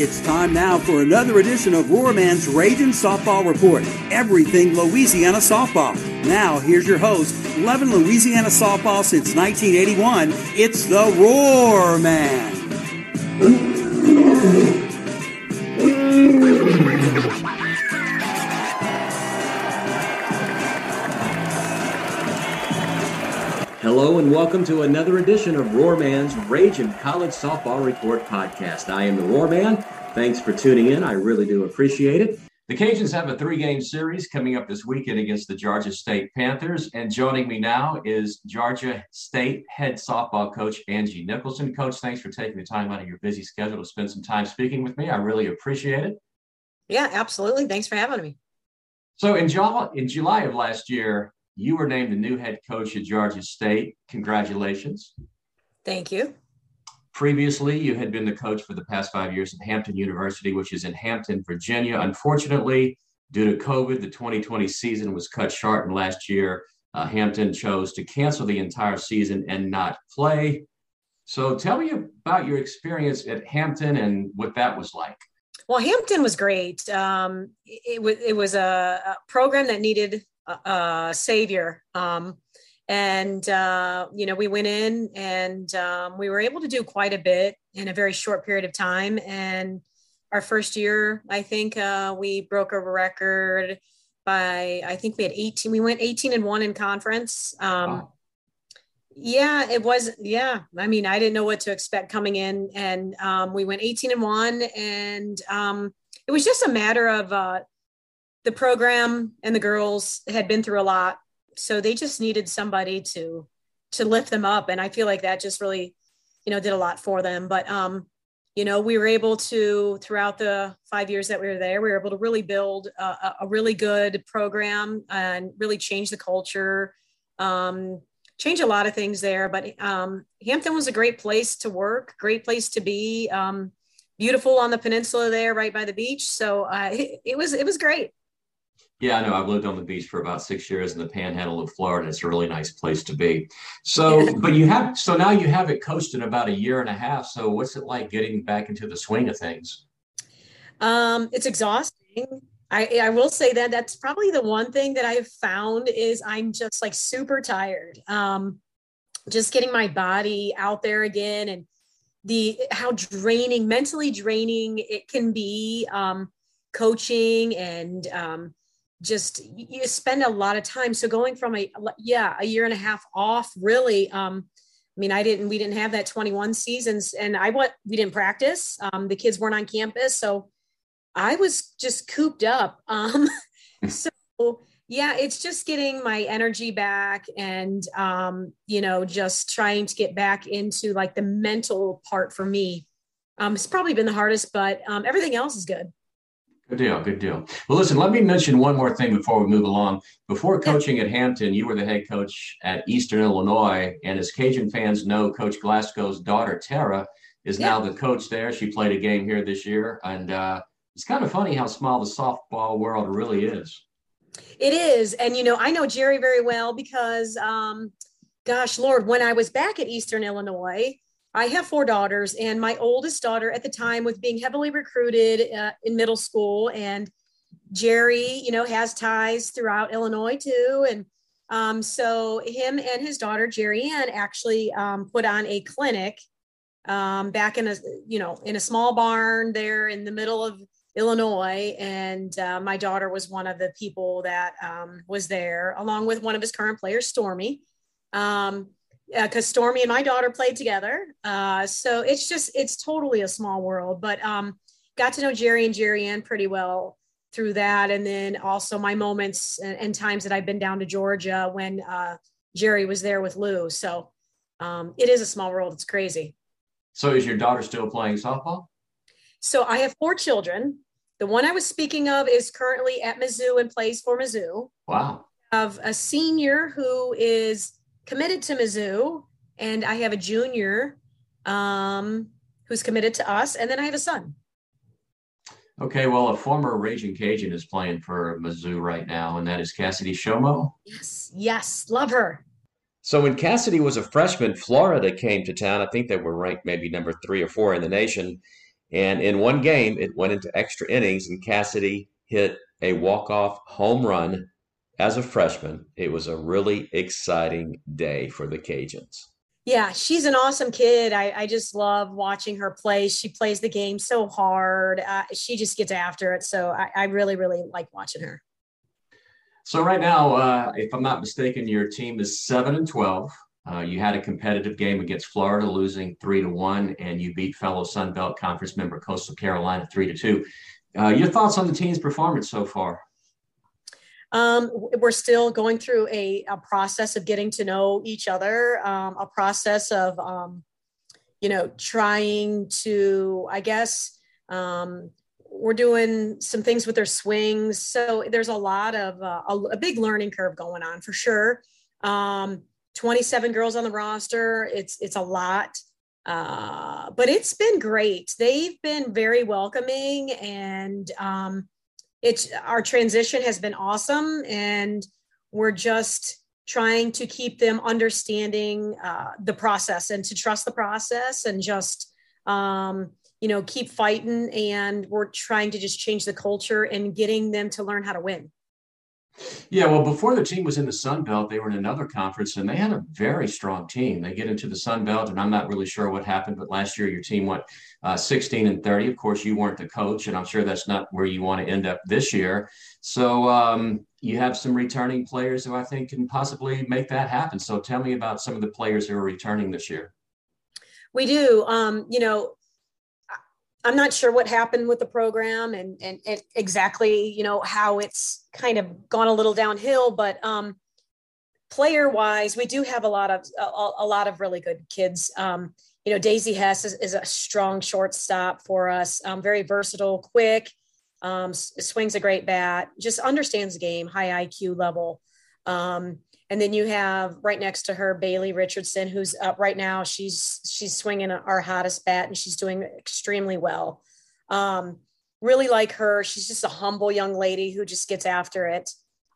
It's time now for another edition of Roarman's Raging Softball Report. Everything Louisiana softball. Now, here's your host, 11 Louisiana softball since 1981. It's the Roar and welcome to another edition of Roarman's Raging College Softball Report podcast. I am the Roarman. Thanks for tuning in. I really do appreciate it. The Cajuns have a three-game series coming up this weekend against the Georgia State Panthers, and joining me now is Georgia State head softball coach Angie Nicholson. Coach, thanks for taking the time out of your busy schedule to spend some time speaking with me. I really appreciate it. Yeah, absolutely. Thanks for having me. So in July, in July of last year, you were named the new head coach at Georgia State. Congratulations. Thank you. Previously, you had been the coach for the past five years at Hampton University, which is in Hampton, Virginia. Unfortunately, due to COVID, the 2020 season was cut short, and last year, uh, Hampton chose to cancel the entire season and not play. So, tell me about your experience at Hampton and what that was like. Well, Hampton was great. Um, it, it, it was a, a, program that needed uh, savior. Um, and, uh, you know, we went in and um, we were able to do quite a bit in a very short period of time. And our first year, I think uh, we broke a record by, I think we had 18, we went 18 and one in conference. Um, wow. Yeah, it was. Yeah. I mean, I didn't know what to expect coming in. And um, we went 18 and one. And um, it was just a matter of, uh, the program and the girls had been through a lot. So they just needed somebody to to lift them up. And i feel like that just really you know did a lot for them. But um you know we were able to throughout the five years that we were there we were able to really build a, a really good program and really change the culture um change a lot of things there. But um hampton was a great place to work great place to be um beautiful on the peninsula there right by the beach. So uh, it, it was it was great yeah, I know. I've lived on the beach for about six years in the panhandle of Florida. It's a really nice place to be. So, but you have, so now you have it coached in about a year and a half. So, what's it like getting back into the swing of things? Um, it's exhausting. I, I will say that that's probably the one thing that I've found is I'm just like super tired. Um, just getting my body out there again and the how draining, mentally draining it can be. Um, coaching and um, just you spend a lot of time. So going from a yeah a year and a half off really um i mean i didn't we didn't have that 21 seasons and i went we didn't practice. Um the kids weren't on campus so i was just cooped up. Um so yeah it's just getting my energy back and um you know just trying to get back into like the mental part for me. Um it's probably been the hardest but um everything else is good Good deal. Good deal. Well, listen, let me mention one more thing before we move along. Before coaching at Hampton, you were the head coach at Eastern Illinois. And as Cajun fans know, Coach Glasco's daughter, Tara, is yeah. now the coach there. She played a game here this year. And uh, it's kind of funny how small the softball world really is. It is. And, you know, I know Gerry very well because, um, gosh, Lord, when I was back at Eastern Illinois, I have four daughters, and my oldest daughter at the time was being heavily recruited uh, in middle school. And Gerry, you know, has ties throughout Illinois too. And um, so him and his daughter, Geri Ann, actually um, put on a clinic um, back in a, you know, in a small barn there in the middle of Illinois. And uh, my daughter was one of the people that um, was there, along with one of his current players, Stormy. Um, because uh, Stormy and my daughter played together. Uh, so it's just it's totally a small world. But um, got to know Gerry and Geri Ann pretty well through that, and then also my moments and, and times that I've been down to Georgia when uh, Gerry was there with Lu. So um, it is a small world. It's crazy. So is your daughter still playing softball? So I have four children. The one I was speaking of is currently at Mizzou and plays for Mizzou. Wow. Of a senior who is committed to Mizzou, and I have a junior um, who's committed to us, and then I have a son. Okay, well, a former Raging Cajun is playing for Mizzou right now, and that is Cassidy Shomo. Yes, yes, love her. So when Cassidy was a freshman, Florida came to town. I think they were ranked maybe number three or four in the nation. And in one game, it went into extra innings, and Cassidy hit a walk-off home run as a freshman. It was a really exciting day for the Cajuns. Yeah, she's an awesome kid. I, I just love watching her play. She plays the game so hard. Uh, she just gets after it. So I, I really, really like watching her. So right now, uh, if I'm not mistaken, your team is seven and twelve. Uh, you had a competitive game against Florida, losing three to one, and you beat fellow Sun Belt Conference member Coastal Carolina three to two. Uh, your thoughts on the team's performance so far? Um, we're still going through a, a, process of getting to know each other, um, a process of, um, you know, trying to, I guess, um, we're doing some things with their swings. So there's a lot of uh, a, a, big learning curve going on for sure. Um, 27 girls on the roster. It's it's a lot. Uh, but it's been great. They've been very welcoming and um, it's our transition has been awesome and we're just trying to keep them understanding uh, the process and to trust the process and just um, you know, keep fighting. And we're trying to just change the culture and getting them to learn how to win. Yeah, well, before the team was in the Sun Belt, they were in another conference and they had a very strong team. They get into the Sun Belt, and I'm not really sure what happened, but last year your team went uh, 16 and 30. Of course, you weren't the coach, and I'm sure that's not where you want to end up this year. So um, you have some returning players who I think can possibly make that happen. So tell me about some of the players who are returning this year. We do. Um, you know, I'm not sure what happened with the program and, and, and exactly, you know, how it's kind of gone a little downhill, but um, player wise, we do have a lot of, a, a lot of really good kids. Um, you know, Daisy Hess is, is, a strong shortstop for us, um, very versatile, quick, um, swings a great bat, just understands the game, high IQ level. Um, and then you have right next to her Bailey Richardson, who's up right now. She's she's swinging our hottest bat, and she's doing extremely well. Um, really like her. She's just a humble young lady who just gets after it.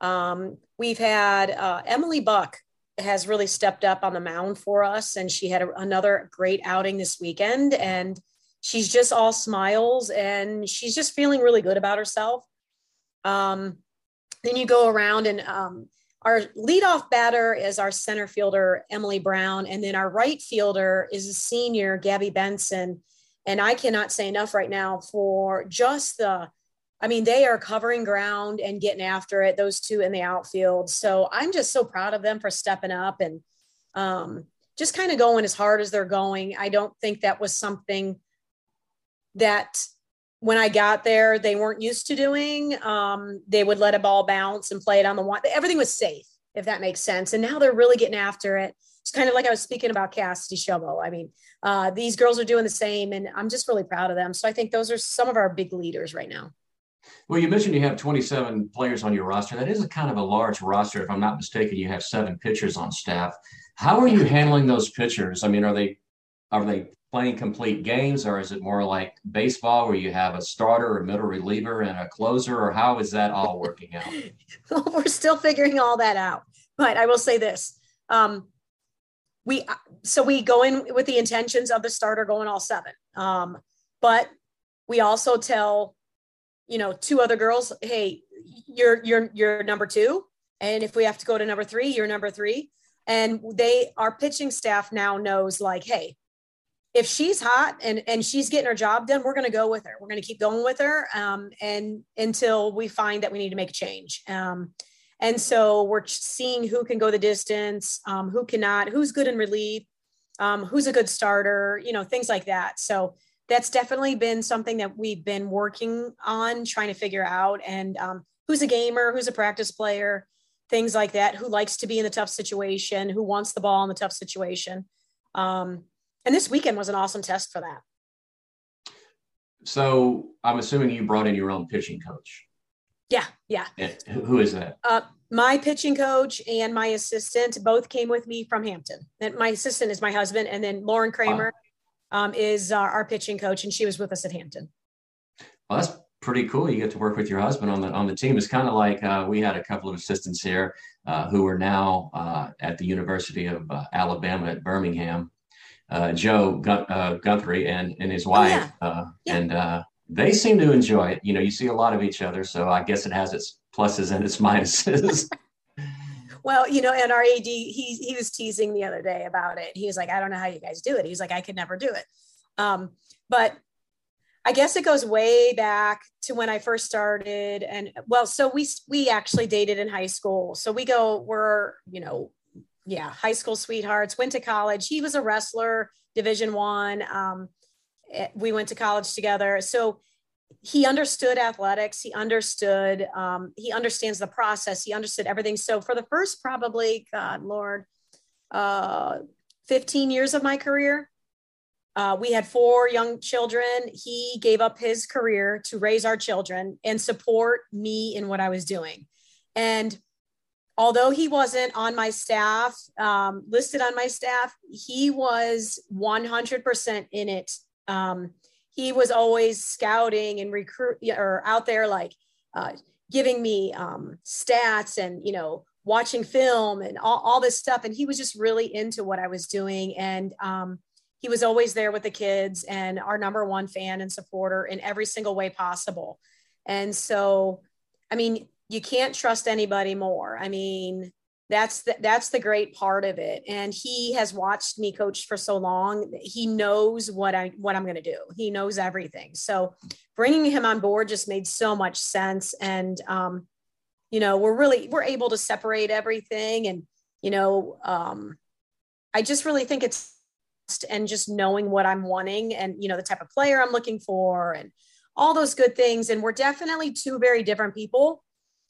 Um, we've had uh, Emily Buck has really stepped up on the mound for us, and she had a, another great outing this weekend. And she's just all smiles, and she's just feeling really good about herself. Um, then you go around and um, our leadoff batter is our center fielder, Emily Brown. And then our right fielder is a senior, Gabby Benson. And I cannot say enough right now for just the, I mean, they are covering ground and getting after it, those two in the outfield. So I'm just so proud of them for stepping up and um, just kind of going as hard as they're going. I don't think that was something that when I got there, they weren't used to doing. Um, they would let a ball bounce and play it on the one. Everything was safe, if that makes sense. And now they're really getting after it. It's kind of like I was speaking about Cassidy Shobo. I mean, uh, these girls are doing the same, and I'm just really proud of them. So I think those are some of our big leaders right now. Well, you mentioned you have 27 players on your roster. That is a kind of a large roster. If I'm not mistaken, you have seven pitchers on staff. How are you handling those pitchers? I mean, are they are they playing complete games, or is it more like baseball where you have a starter, a middle reliever, and a closer, or how is that all working out? well, we're still figuring all that out. But I will say this: um, we so we go in with the intentions of the starter going all seven, um, but we also tell you know two other girls, hey, you're you're you're number two, and if we have to go to number three, you're number three. And they, our pitching staff now knows like, hey, if she's hot and and she's getting her job done, we're going to go with her. We're going to keep going with her, um, and until we find that we need to make a change. Um, and so we're seeing who can go the distance, um, who cannot, who's good in relief, um, who's a good starter, you know, things like that. So that's definitely been something that we've been working on, trying to figure out. And um, who's a gamer, who's a practice player, things like that. Who likes to be in the tough situation, who wants the ball in the tough situation. Um, and this weekend was an awesome test for that. So I'm assuming you brought in your own pitching coach. Yeah, yeah. And who is that? Uh, my pitching coach and my assistant both came with me from Hampton. And my assistant is my husband, and then Lauren Kramer wow. um, is our, our, pitching coach, and she was with us at Hampton. Well, that's pretty cool. You get to work with your husband on the on the team. It's kind of like uh, we had a couple of assistants here uh, who are now uh, at the University of uh, Alabama at Birmingham, uh, Joe Gun- uh, Guthrie and and his wife, oh, yeah. Uh, yeah. and they seem to enjoy it. You know, you see a lot of each other, so I guess it has its pluses and its minuses. well, you know, and our AD, he he was teasing the other day about it. He was like, I don't know how you guys do it. He's like, I could never do it. Um, but I guess it goes way back to when I first started. And well, so we we actually dated in high school. So we go, we're, you know, yeah, high school sweethearts, went to college. He was a wrestler, division one. Um, eh, we went to college together. So he understood athletics. He understood, um, he understands the process. He understood everything. So for the first probably, God, Lord, uh, 15 years of my career, uh, we had four young children. He gave up his career to raise our children and support me in what I was doing. And although he wasn't on my staff, um, listed on my staff, he was 100% in it. Um, he was always scouting and recruit or out there like uh, giving me um, stats and, you know, watching film and all, all this stuff. And he was just really into what I was doing. And, um, he was always there with the kids and our number one fan and supporter in every single way possible. And so, I mean, you can't trust anybody more. I mean, that's the, that's the great part of it. And he has watched me coach for so long. He knows what I what I'm going to do. He knows everything. So bringing him on board just made so much sense. And um, you know, we're really we're able to separate everything. And you know, um, I just really think it's and just knowing what I'm wanting and you know the type of player I'm looking for and all those good things and we're definitely two very different people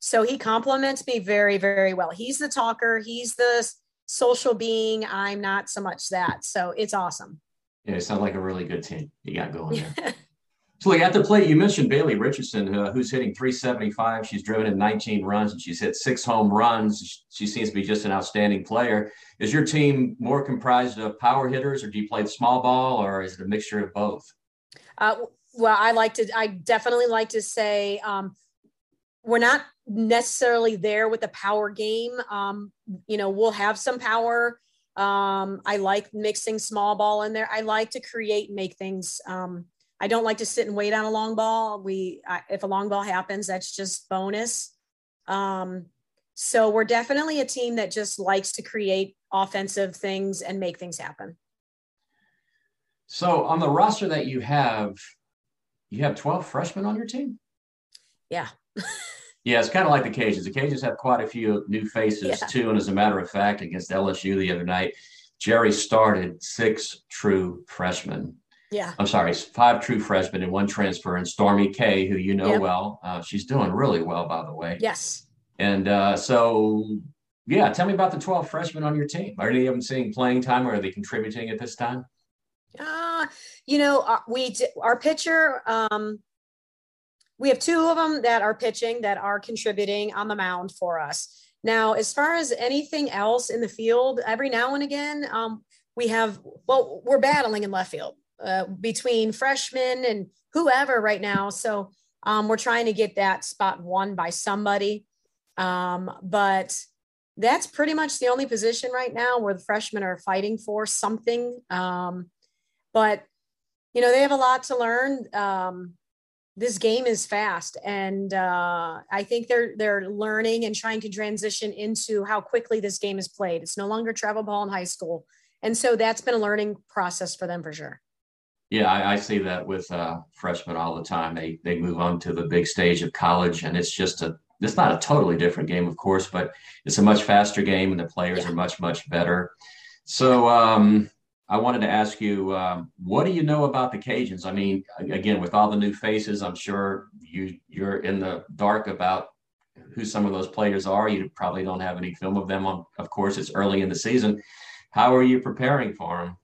so he complements me very very well he's the talker he's the social being I'm not so much that so it's awesome yeah it sounds like a really good team you got going there So, like at the plate, you mentioned Bailey Richardson, uh, who's hitting 375. She's driven in 19 runs and she's hit six home runs. She seems to be just an outstanding player. Is your team more comprised of power hitters, or do you play the small ball, or is it a mixture of both? Uh, well, I like to. I definitely like to say um, we're not necessarily there with the power game. Um, you know, we'll have some power. Um, I like mixing small ball in there. I like to create and make things um, I don't like to sit and wait on a long ball. We, I, if a long ball happens, that's just bonus. Um, so we're definitely a team that just likes to create offensive things and make things happen. So on the roster that you have, you have 12 freshmen on your team? Yeah. yeah, it's kind of like the Cajuns. The Cajuns have quite a few new faces yeah. too. And as a matter of fact, against LSU the other night, Gerry started six true freshmen. Yeah. I'm sorry, five true freshmen and one transfer, and Stormy K, who you know yep. well. Uh, she's doing really well, by the way. Yes. And uh, so, yeah, tell me about the 12 freshmen on your team. Are any of them seeing playing time or are they contributing at this time? Uh, you know, uh, we our pitcher, um, we have two of them that are pitching that are contributing on the mound for us. Now, as far as anything else in the field, every now and again, um, we have, well, we're battling in left field uh, between freshmen and whoever right now. So um, we're trying to get that spot won by somebody. Um, but that's pretty much the only position right now where the freshmen are fighting for something. Um, but you know they have a lot to learn. This game is fast, and uh, I think they're they're learning and trying to transition into how quickly this game is played. It's no longer travel ball in high school, and so that's been a learning process for them for sure. Yeah, I, I see that with uh, freshmen all the time. They they move on to the big stage of college, and it's just a it's not a totally different game, of course, but it's a much faster game, and the players yeah. are much much better. So um, I wanted to ask you, um, what do you know about the Cajuns? I mean, again, with all the new faces, I'm sure you you're in the dark about who some of those players are. You probably don't have any film of them. Of course, it's early in the season. How are you preparing for them?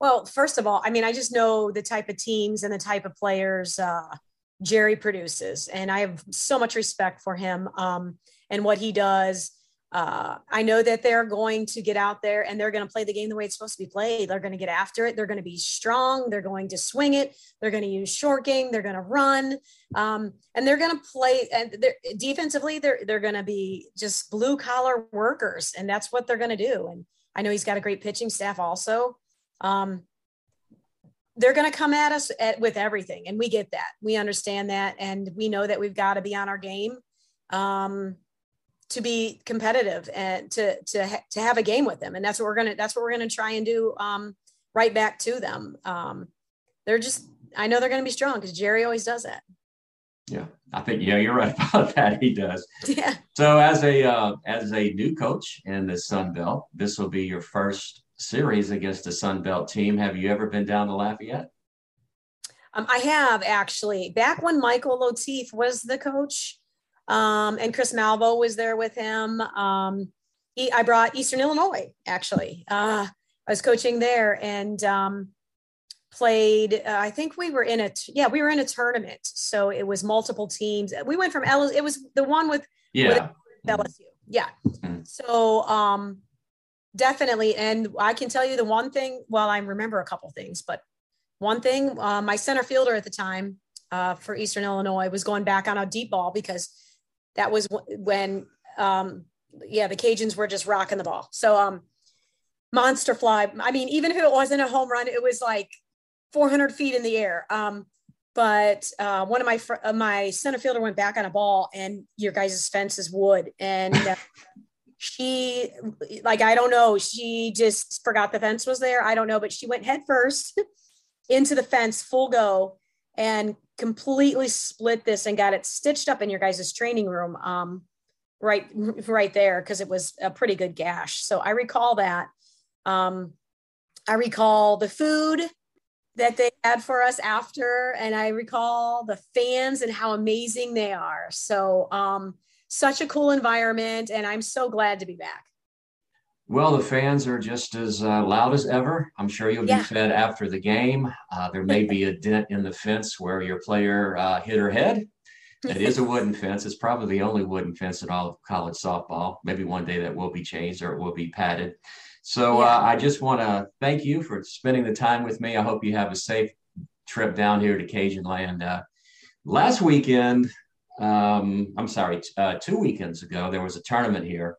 Well, first of all, I mean, I just know the type of teams and the type of players uh, Gerry produces, and I have so much respect for him um, and what he does. Uh, I know that they're going to get out there and they're going to play the game the way it's supposed to be played. They're going to get after it. They're going to be strong. They're going to swing it. They're going to use short game. They're going to run, um, and they're going to play. And they're, defensively, they're they're going to be just blue collar workers, and that's what they're going to do. And I know he's got a great pitching staff also. um, they're going to come at us at, with everything, and we get that. We understand that, and we know that we've got to be on our game um, to be competitive and to to ha- to have a game with them, and that's what we're gonna that's what we're gonna try and do um, right back to them. Um, they're just I know they're to be strong because Gerry always does that. Yeah, I think yeah, you're right about that. He does. Yeah. So as a uh, as a new coach in the Sun Belt, this will be your first series against a Sun Belt team. Have you ever been down to Lafayette? Um, I have actually. Back when Michael Lotief was the coach, um, and Chris Malveaux was there with him. Um, he, I brought Eastern Illinois actually. Uh, I was coaching there and um, played. Uh, I think we were in a t- yeah we were in a tournament, so it was multiple teams. We went from L. It was the one with yeah with LSU. Yeah. Mm-hmm. So um, definitely, and I can tell you the one thing. Well, I remember a couple things, but one thing, uh, my center fielder at the time uh, for Eastern Illinois was going back on a deep ball because that was when, um, yeah, the Cajuns were just rocking the ball. So, um, monster fly. I mean, even if it wasn't a home run, it was like 400 feet in the air. Um, but uh, one of my fr- uh, my center fielder went back on a ball, and your guys' fence is wood, and uh, she like I don't know, she just forgot the fence was there. I don't know, but she went head first into the fence, full go, and completely split this and got it stitched up in your guys' training room um, right right there because it was a pretty good gash. So i recall that. Um, i recall the food that they had for us after and i recall the fans and how amazing they are. So um, such a cool environment and i'm so glad to be back well, the fans are just as uh, loud as ever. I'm sure you'll yeah. be fed after the game. Uh, there may be a dent in the fence where your player uh, hit her head. It is a wooden fence. It's probably the only wooden fence in all of college softball. Maybe one day that will be changed or it will be padded. So uh, I just want to thank you for spending the time with me. I hope you have a safe trip down here to Cajun Land. Uh, last weekend, um, I'm sorry, uh, two weekends ago, there was a tournament here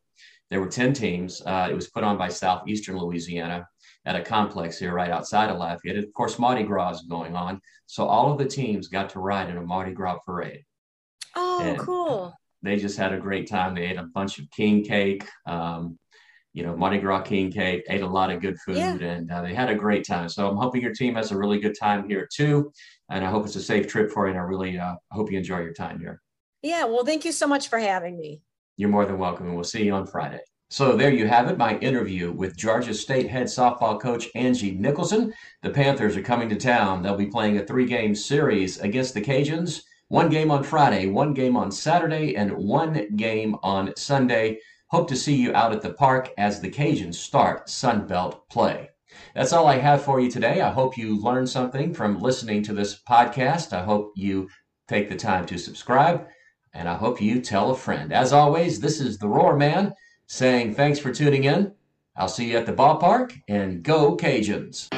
there were 10 teams. Uh, it was put on by Southeastern Louisiana at a complex here right outside of Lafayette. Of course, Mardi Gras is going on. So all of the teams got to ride in a Mardi Gras parade. Oh, and cool. They just had a great time. They ate a bunch of king cake, um, you know, Mardi Gras king cake, ate a lot of good food, yeah. and uh, they had a great time. So I'm hoping your team has a really good time here too. And I hope it's a safe trip for you. And I really uh, hope you enjoy your time here. Yeah. Well, thank you so much for having me. You're more than welcome, and we'll see you on Friday. So there you have it, my interview with Georgia State head softball coach Angie Nicholson. The Panthers are coming to town. They'll be playing a three-game series against the Cajuns. One game on Friday, one game on Saturday, and one game on Sunday. Hope to see you out at the park as the Cajuns start Sunbelt play. That's all I have for you today. I hope you learned something from listening to this podcast. I hope you take the time to subscribe and I hope you tell a friend. As always, this is the Roar Man saying thanks for tuning in. I'll see you at the ballpark and go Cajuns.